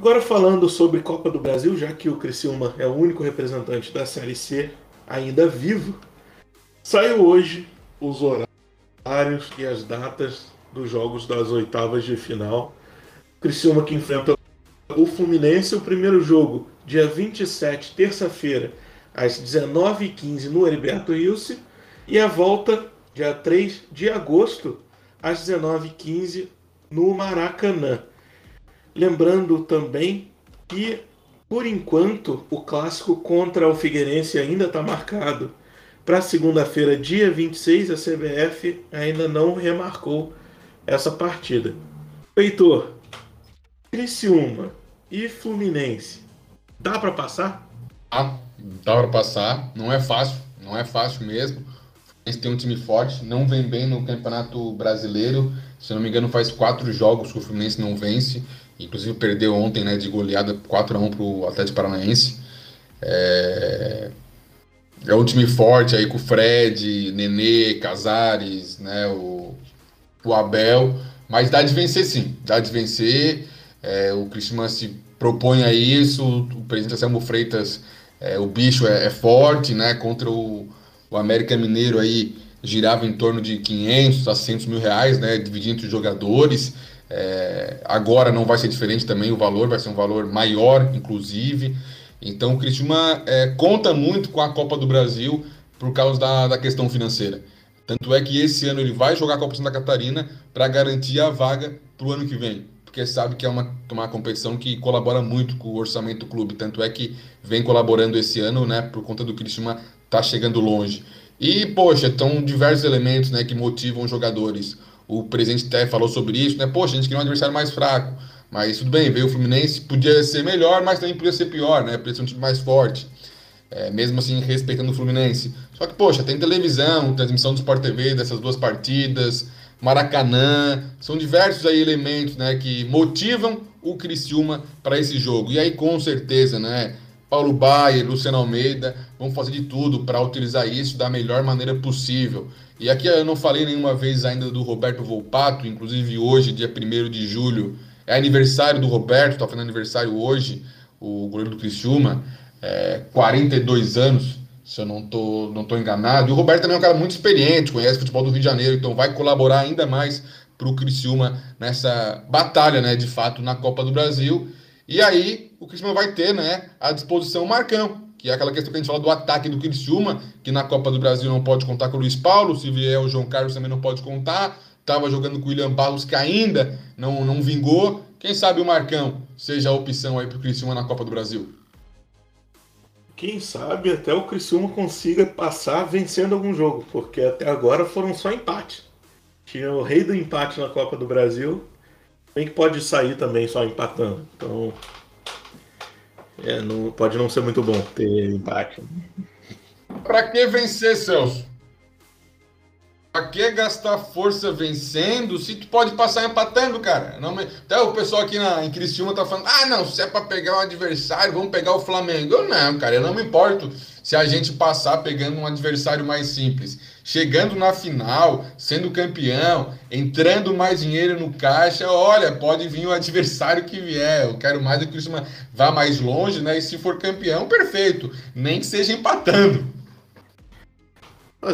Agora falando sobre Copa do Brasil, já que o Criciúma é o único representante da Série C ainda vivo, saiu hoje os horários e as datas dos jogos das oitavas de final. Criciúma que enfrenta o Fluminense, o primeiro jogo, dia 27, terça-feira, às 19h15 no Heriberto Wilson, e a volta, dia 3 de agosto, às 19h15 no Maracanã. Lembrando também que, por enquanto, o clássico contra o Figueirense ainda está marcado para segunda-feira, dia 26, a CBF ainda não remarcou essa partida. Heitor, Criciúma e Fluminense, dá para passar?
Ah, dá para passar. Não é fácil, não é fácil mesmo. Fluminense tem um time forte, não vem bem no Campeonato Brasileiro. Se não me engano, faz quatro jogos que o Fluminense não vence. Inclusive perdeu ontem né, de goleada 4 a 1 para o Atlético Paranaense. É... É um time forte aí com o Fred, Nenê, Casares, né, o, o Abel. Mas dá de vencer sim, dá de vencer. É, o Cristiano se propõe a isso. O presidente Anselmo Freitas, é, o bicho é, é, forte, né? Contra o, o América Mineiro aí girava em torno de 500 a 600 mil reais, né? Dividindo entre os jogadores. É, agora não vai ser diferente também, o valor vai ser um valor maior, inclusive. Então o Cristiúma é, conta muito com a Copa do Brasil por causa da, da questão financeira. Tanto é que esse ano ele vai jogar a Copa Santa Catarina para garantir a vaga para o ano que vem. Porque sabe que é uma, uma competição que colabora muito com o orçamento do clube. Tanto é que vem colaborando esse ano, né? Por conta do Cristiúma tá chegando longe. E, poxa, estão diversos elementos né, que motivam os jogadores. O presidente até falou sobre isso, né? Poxa, a gente queria um adversário mais fraco. Mas tudo bem, veio o Fluminense, podia ser melhor, mas também podia ser pior, né? Podia ser um time mais forte. É, mesmo assim, respeitando o Fluminense. Só que, poxa, tem televisão, transmissão do Sport TV dessas duas partidas, Maracanã, são diversos aí elementos né, que motivam o Criciúma para esse jogo. E aí, com certeza, né? Paulo Baier, Luciano Almeida, vão fazer de tudo para utilizar isso da melhor maneira possível. E aqui eu não falei nenhuma vez ainda do Roberto Volpato, inclusive hoje, dia 1 de julho, é aniversário do Roberto, está fazendo aniversário hoje, o goleiro do Criciúma, é, 42 anos, se eu não tô, não tô enganado. E o Roberto também é um cara muito experiente, conhece o futebol do Rio de Janeiro, então vai colaborar ainda mais para o Criciúma nessa batalha, né, de fato, na Copa do Brasil. E aí o Criciúma vai ter, né, à disposição o Marcão, que é aquela questão que a gente fala do ataque do Criciúma, que na Copa do Brasil não pode contar com o Luiz Paulo, se vier o João Carlos também não pode contar. Estava jogando com o William Barros, que ainda não, não vingou. Quem sabe o Marcão seja a opção aí para o Criciúma na Copa do Brasil.
Quem sabe até o Criciúma consiga passar vencendo algum jogo, porque até agora foram só empates. Tinha o rei do empate na Copa do Brasil, bem que pode sair também só empatando. Então, é, não, pode não ser muito bom ter empate.
Para que vencer, Celso? Pra que gastar força vencendo se tu pode passar empatando, cara? Não. Até o pessoal aqui na, em Criciúma tá falando: ah, não, se é pra pegar um adversário, vamos pegar o Flamengo. Eu não, cara, eu não me importo se a gente passar pegando um adversário mais simples. Chegando na final, sendo campeão, entrando mais dinheiro no caixa, olha, pode vir o adversário que vier. Eu quero mais que o Criciúma vá mais longe, né? E se for campeão, perfeito. Nem que seja empatando.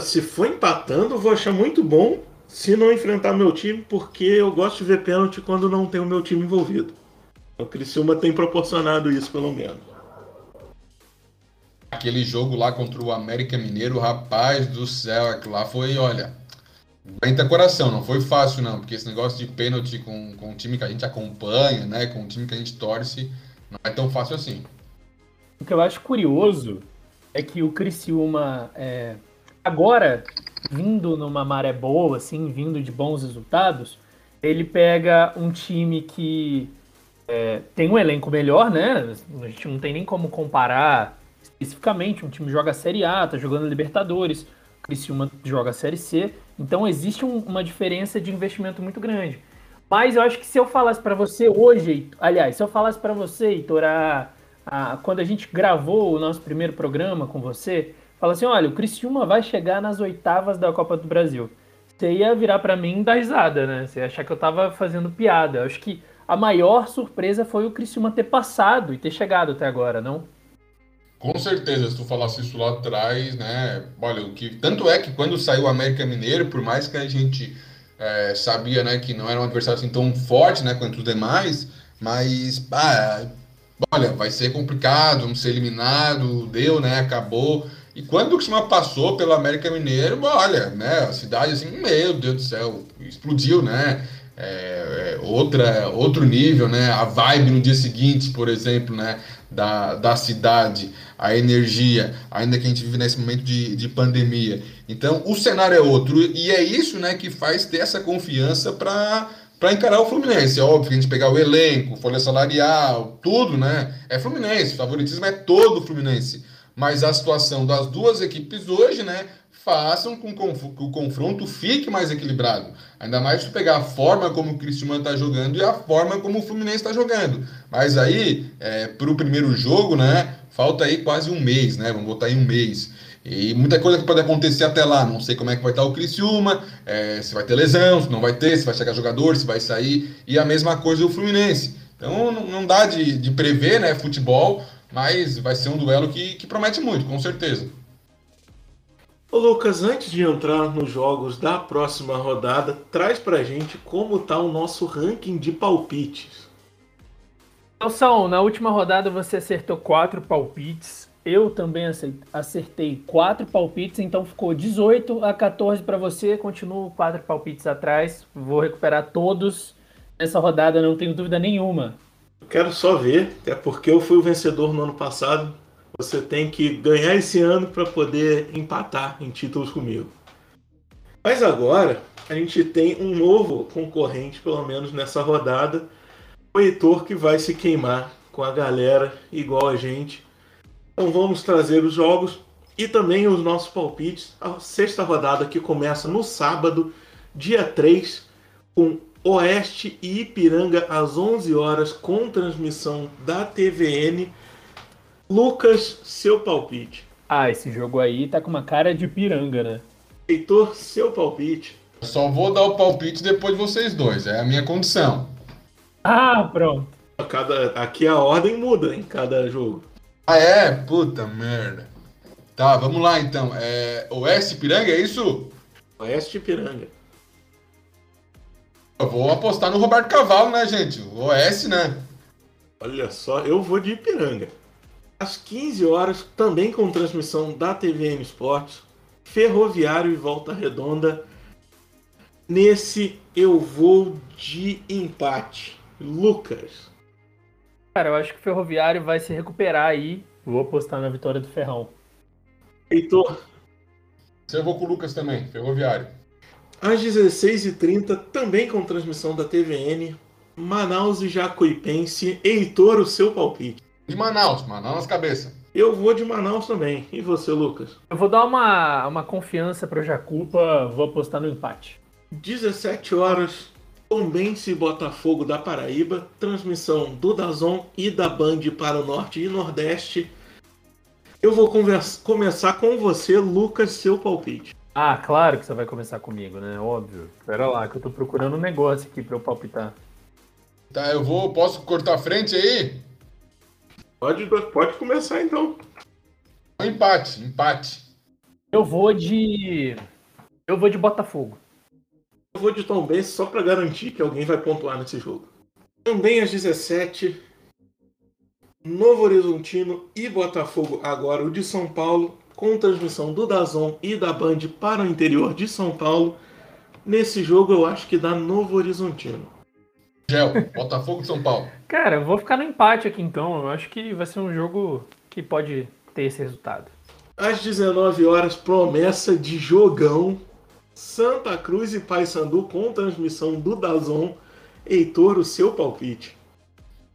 Se for empatando, vou achar muito bom se não enfrentar meu time, porque eu gosto de ver pênalti quando não tem o meu time envolvido. O Criciúma tem proporcionado isso, pelo menos.
Aquele jogo lá contra o América Mineiro, rapaz do céu, lá foi, olha, aguenta coração, não foi fácil não, porque esse negócio de pênalti com, com o time que a gente acompanha, né, com o time que a gente torce, não é tão fácil assim.
O que eu acho curioso é que o Criciúma é, agora, vindo numa maré boa, assim, vindo de bons resultados, ele pega um time que é, tem um elenco melhor, né? A gente não tem nem como comparar especificamente. Um time joga a Série A, tá jogando Libertadores, o Criciúma joga a Série C. Então existe um, uma diferença de investimento muito grande. Mas eu acho que se eu falasse para você hoje, aliás, se eu falasse para você, Heitor, a, a, quando a gente gravou o nosso primeiro programa com você, fala assim: olha, o Criciúma vai chegar nas oitavas da Copa do Brasil. Você ia virar para mim dar risada, né? Você ia achar que eu tava fazendo piada. Eu acho que a maior surpresa foi o Criciúma ter passado e ter chegado até agora, não?
Com certeza, se tu falasse isso lá atrás, né? Olha, o que tanto é que quando saiu o América Mineiro, por mais que a gente é, sabia, né, que não era um adversário assim tão forte, né, quanto os demais, mas ah, olha, vai ser complicado, vamos ser eliminado, deu, né, acabou. E quando o Criciúma passou pelo América Mineiro, olha, né, a cidade assim, meu Deus do céu, explodiu, né? É, é, outra, outro nível, né? A vibe no dia seguinte, por exemplo, né? Da, da cidade, a energia, ainda que a gente vive nesse momento de, de pandemia. Então, o cenário é outro e é isso, né, que faz ter essa confiança para para encarar o Fluminense. É óbvio que a gente pegar o elenco, folha salarial, tudo, né? É Fluminense, o favoritismo é todo Fluminense mas a situação das duas equipes hoje, né, façam com que o confronto fique mais equilibrado. Ainda mais se pegar a forma como o Cristiano está jogando e a forma como o Fluminense está jogando. Mas aí, é, para o primeiro jogo, né, falta aí quase um mês, né, vamos botar aí um mês. E muita coisa que pode acontecer até lá. Não sei como é que vai estar o Criciúma, é, se vai ter lesão, se não vai ter, se vai chegar jogador, se vai sair. E a mesma coisa o Fluminense. Então não, não dá de, de prever, né, futebol, mas vai ser um duelo que, que promete muito, com certeza.
Ô Lucas, antes de entrar nos jogos da próxima rodada, traz pra gente como tá o nosso ranking de palpites.
Nelson, na última rodada você acertou quatro palpites. Eu também acertei quatro palpites, então ficou 18 a 14 para você. Continuo quatro palpites atrás. Vou recuperar todos nessa rodada, não tenho dúvida nenhuma.
Quero só ver, até porque eu fui o vencedor no ano passado. Você tem que ganhar esse ano para poder empatar em títulos comigo. Mas agora a gente tem um novo concorrente, pelo menos nessa rodada, o Heitor que vai se queimar com a galera igual a gente. Então vamos trazer os jogos e também os nossos palpites. A sexta rodada que começa no sábado, dia 3, com Oeste e Ipiranga às 11 horas com transmissão da TVN. Lucas, seu palpite.
Ah, esse jogo aí tá com uma cara de piranga, né?
Heitor, seu palpite.
Só vou dar o palpite depois de vocês dois, é a minha condição.
Ah, pronto.
Cada, aqui a ordem muda em cada jogo.
Ah, é? Puta merda. Tá, vamos lá então. É, Oeste Piranga, é isso?
Oeste Ipiranga.
Eu vou apostar no Roberto Cavalo, né, gente? O Oeste, né?
Olha só, eu vou de Ipiranga. Às 15 horas, também com transmissão da TVN Esportes, Ferroviário e Volta Redonda. Nesse eu vou de empate. Lucas.
Cara, eu acho que o Ferroviário vai se recuperar aí. Vou apostar na vitória do Ferrão.
Heitor.
Eu vou com o Lucas também, Ferroviário.
Às 16h30, também com transmissão da TVN, Manaus e Jacuipense. Heitor, o seu palpite.
De Manaus, Manaus nas cabeças.
Eu vou de Manaus também. E você, Lucas?
Eu vou dar uma, uma confiança pro Jacupa, vou apostar no empate.
17 horas, Tombense e Botafogo da Paraíba, transmissão do Dazon e da Band para o Norte e Nordeste. Eu vou conversa- começar com você, Lucas, seu palpite.
Ah, claro que você vai começar comigo, né? Óbvio. Pera lá, que eu tô procurando um negócio aqui pra eu palpitar.
Tá, eu vou. Posso cortar a frente aí?
Pode, pode começar então.
Empate, empate.
Eu vou de. Eu vou de Botafogo.
Eu vou de Tombense só para garantir que alguém vai pontuar nesse jogo. Também às 17, Novo Horizontino e Botafogo, agora o de São Paulo, com transmissão do Dazon e da Band para o interior de São Paulo. Nesse jogo eu acho que dá Novo Horizontino.
Gel, Botafogo de São Paulo.
Cara, eu vou ficar no empate aqui então. Eu acho que vai ser um jogo que pode ter esse resultado.
Às 19 horas, promessa de jogão. Santa Cruz e Paysandu com transmissão do Dazon. Heitor, o seu palpite.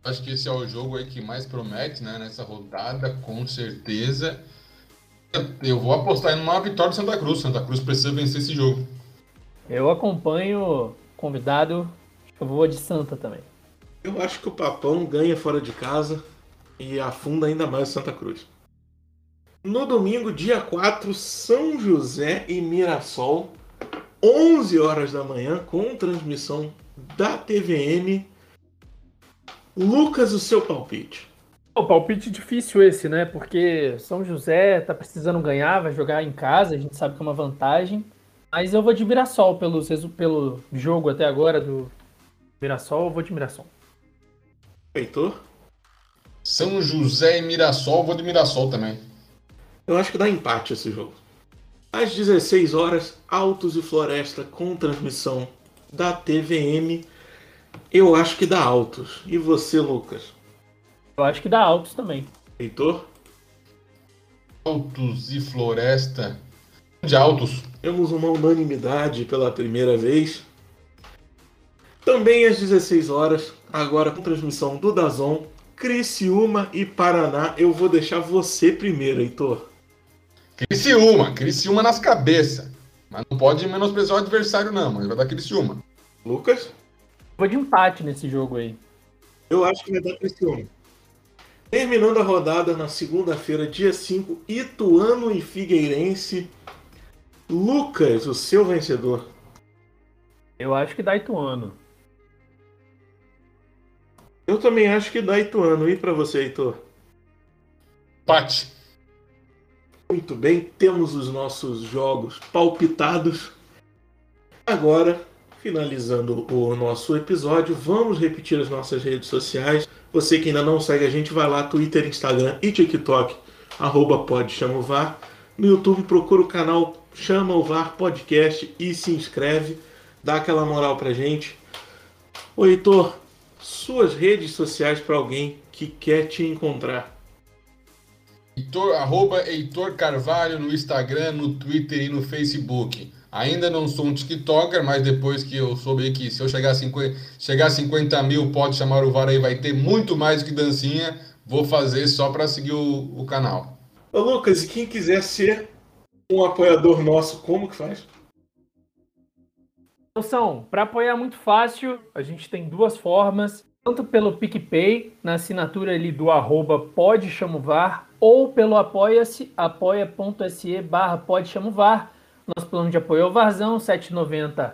Acho que esse é o jogo aí que mais promete, né? Nessa rodada, com certeza. Eu vou apostar em uma vitória do Santa Cruz. Santa Cruz precisa vencer esse jogo.
Eu acompanho o convidado. Eu vou de Santa também.
Eu acho que o Papão ganha fora de casa e afunda ainda mais o Santa Cruz. No domingo, dia 4, São José e Mirassol, 11 horas da manhã, com transmissão da TVN. Lucas, o seu palpite.
O palpite difícil esse, né? Porque São José tá precisando ganhar, vai jogar em casa, a gente sabe que é uma vantagem. Mas eu vou de Mirassol pelos, pelo jogo até agora do Mirassol, eu vou de Mirassol.
Heitor?
São José e Mirassol, vou de Mirassol também.
Eu acho que dá empate esse jogo. Às 16 horas, Altos e Floresta com transmissão da TVN. Eu acho que dá Altos. E você, Lucas?
Eu acho que dá altos também.
Heitor?
Altos e Floresta. De Altos.
Temos uma unanimidade pela primeira vez. Também às 16 horas, agora com transmissão do Dazon, Criciúma e Paraná. Eu vou deixar você primeiro, Heitor.
Criciúma, Criciúma nas cabeças. Mas não pode menosprezar o adversário, não, mas vai dar Criciúma.
Lucas?
Vou de empate nesse jogo aí.
Eu acho que vai dar Criciúma. Terminando a rodada na segunda-feira, dia 5, Ituano e Figueirense. Lucas, o seu vencedor.
Eu acho que dá Ituano.
Eu também acho que dá Ituano. E para você, Heitor?
Empate.
Muito bem, temos os nossos jogos palpitados. Agora, finalizando o nosso episódio, vamos repetir as nossas redes sociais. Você que ainda não segue a gente, vai lá, Twitter, Instagram e TikTok, arroba pode chama o VAR. No YouTube, procura o canal Chama o VAR Podcast e se inscreve. Dá aquela moral pra gente. Ô Heitor, suas redes sociais para alguém que quer te encontrar.
Heitor, arroba Heitor Carvalho no Instagram, no Twitter e no Facebook. Ainda não sou um TikToker, mas depois que eu soube que se eu chegar a 50, chegar a 50 mil, pode chamar o VAR aí, vai ter muito mais do que dancinha. Vou fazer só para seguir o, o canal.
Ô Lucas, e quem quiser ser um apoiador nosso, como que faz?
Então, para apoiar muito fácil, a gente tem duas formas, tanto pelo PicPay, na assinatura ali do arroba pode chamovar, ou pelo apoia-se, apoia.se barra pode chamovar. Nosso plano de apoio é o Varzão, 7,90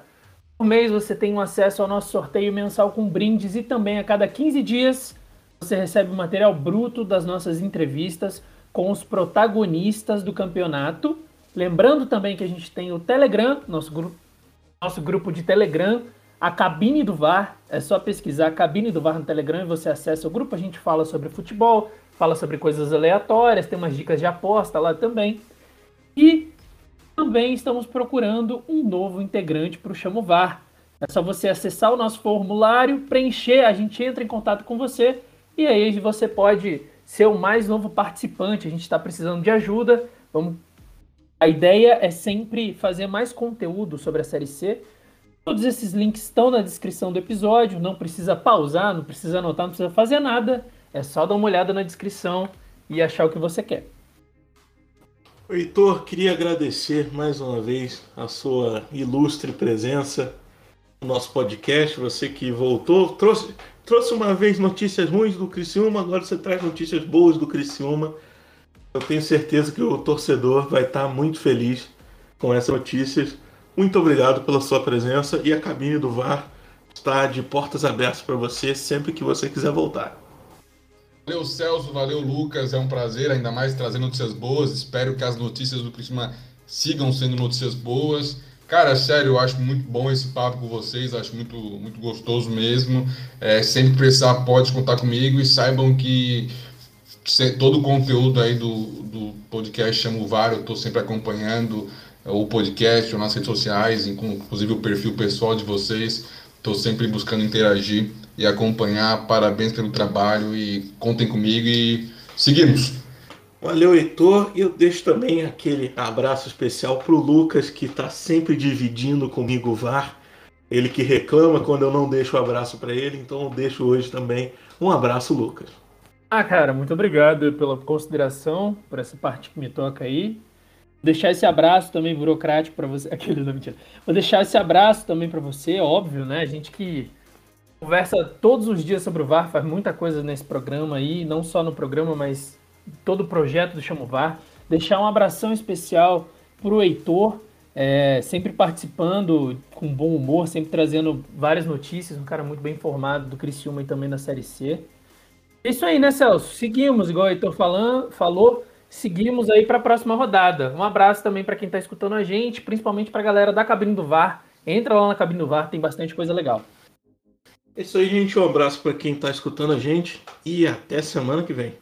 por mês você tem um acesso ao nosso sorteio mensal com brindes e também a cada 15 dias você recebe o material bruto das nossas entrevistas com os protagonistas do campeonato. Lembrando também que a gente tem o Telegram, nosso grupo, nosso grupo de Telegram, a cabine do VAR. É só pesquisar a cabine do VAR no Telegram e você acessa o grupo. A gente fala sobre futebol, fala sobre coisas aleatórias, tem umas dicas de aposta lá também. E também estamos procurando um novo integrante para o Chamo VAR. É só você acessar o nosso formulário, preencher, a gente entra em contato com você e aí você pode ser o mais novo participante. A gente está precisando de ajuda. Vamos... A ideia é sempre fazer mais conteúdo sobre a Série C. Todos esses links estão na descrição do episódio. Não precisa pausar, não precisa anotar, não precisa fazer nada. É só dar uma olhada na descrição e achar o que você quer.
Heitor, queria agradecer mais uma vez a sua ilustre presença no nosso podcast. Você que voltou, trouxe, trouxe uma vez notícias ruins do Criciúma, agora você traz notícias boas do Criciúma. Eu tenho certeza que o torcedor vai estar muito feliz com essas notícias. Muito obrigado pela sua presença e a cabine do VAR está de portas abertas para você sempre que você quiser voltar.
Valeu, Celso, valeu, Lucas. É um prazer, ainda mais trazer notícias boas. Espero que as notícias do Cristina sigam sendo notícias boas. Cara, sério, eu acho muito bom esse papo com vocês, acho muito, muito gostoso mesmo. É, sempre precisar, pode contar comigo e saibam que todo o conteúdo aí do, do podcast Chamo o VAR, eu estou sempre acompanhando o podcast ou nas redes sociais, inclusive o perfil pessoal de vocês. Estou sempre buscando interagir e acompanhar. Parabéns pelo trabalho e contem comigo e seguimos.
Valeu, Heitor. E eu deixo também aquele abraço especial pro Lucas, que está sempre dividindo comigo o VAR. Ele que reclama quando eu não deixo o abraço para ele, então eu deixo hoje também um abraço, Lucas.
Ah, cara, muito obrigado pela consideração, por essa parte que me toca aí. Vou deixar esse abraço também burocrático para você. Aquele não mentira. Vou deixar esse abraço também para você, óbvio, né? A gente que conversa todos os dias sobre o VAR, faz muita coisa nesse programa aí, não só no programa, mas todo o projeto do Chamo VAR. Deixar um abração especial para o Heitor, é, sempre participando com bom humor, sempre trazendo várias notícias, um cara muito bem informado do Criciúma e também da Série C. Isso aí, né, Celso? Seguimos, igual o Heitor falando, falou, seguimos aí para a próxima rodada. Um abraço também para quem está escutando a gente, principalmente para a galera da cabine do VAR. Entra lá na cabine do VAR, tem bastante coisa legal.
É isso aí, gente. Um abraço para quem está escutando a gente e até semana que vem.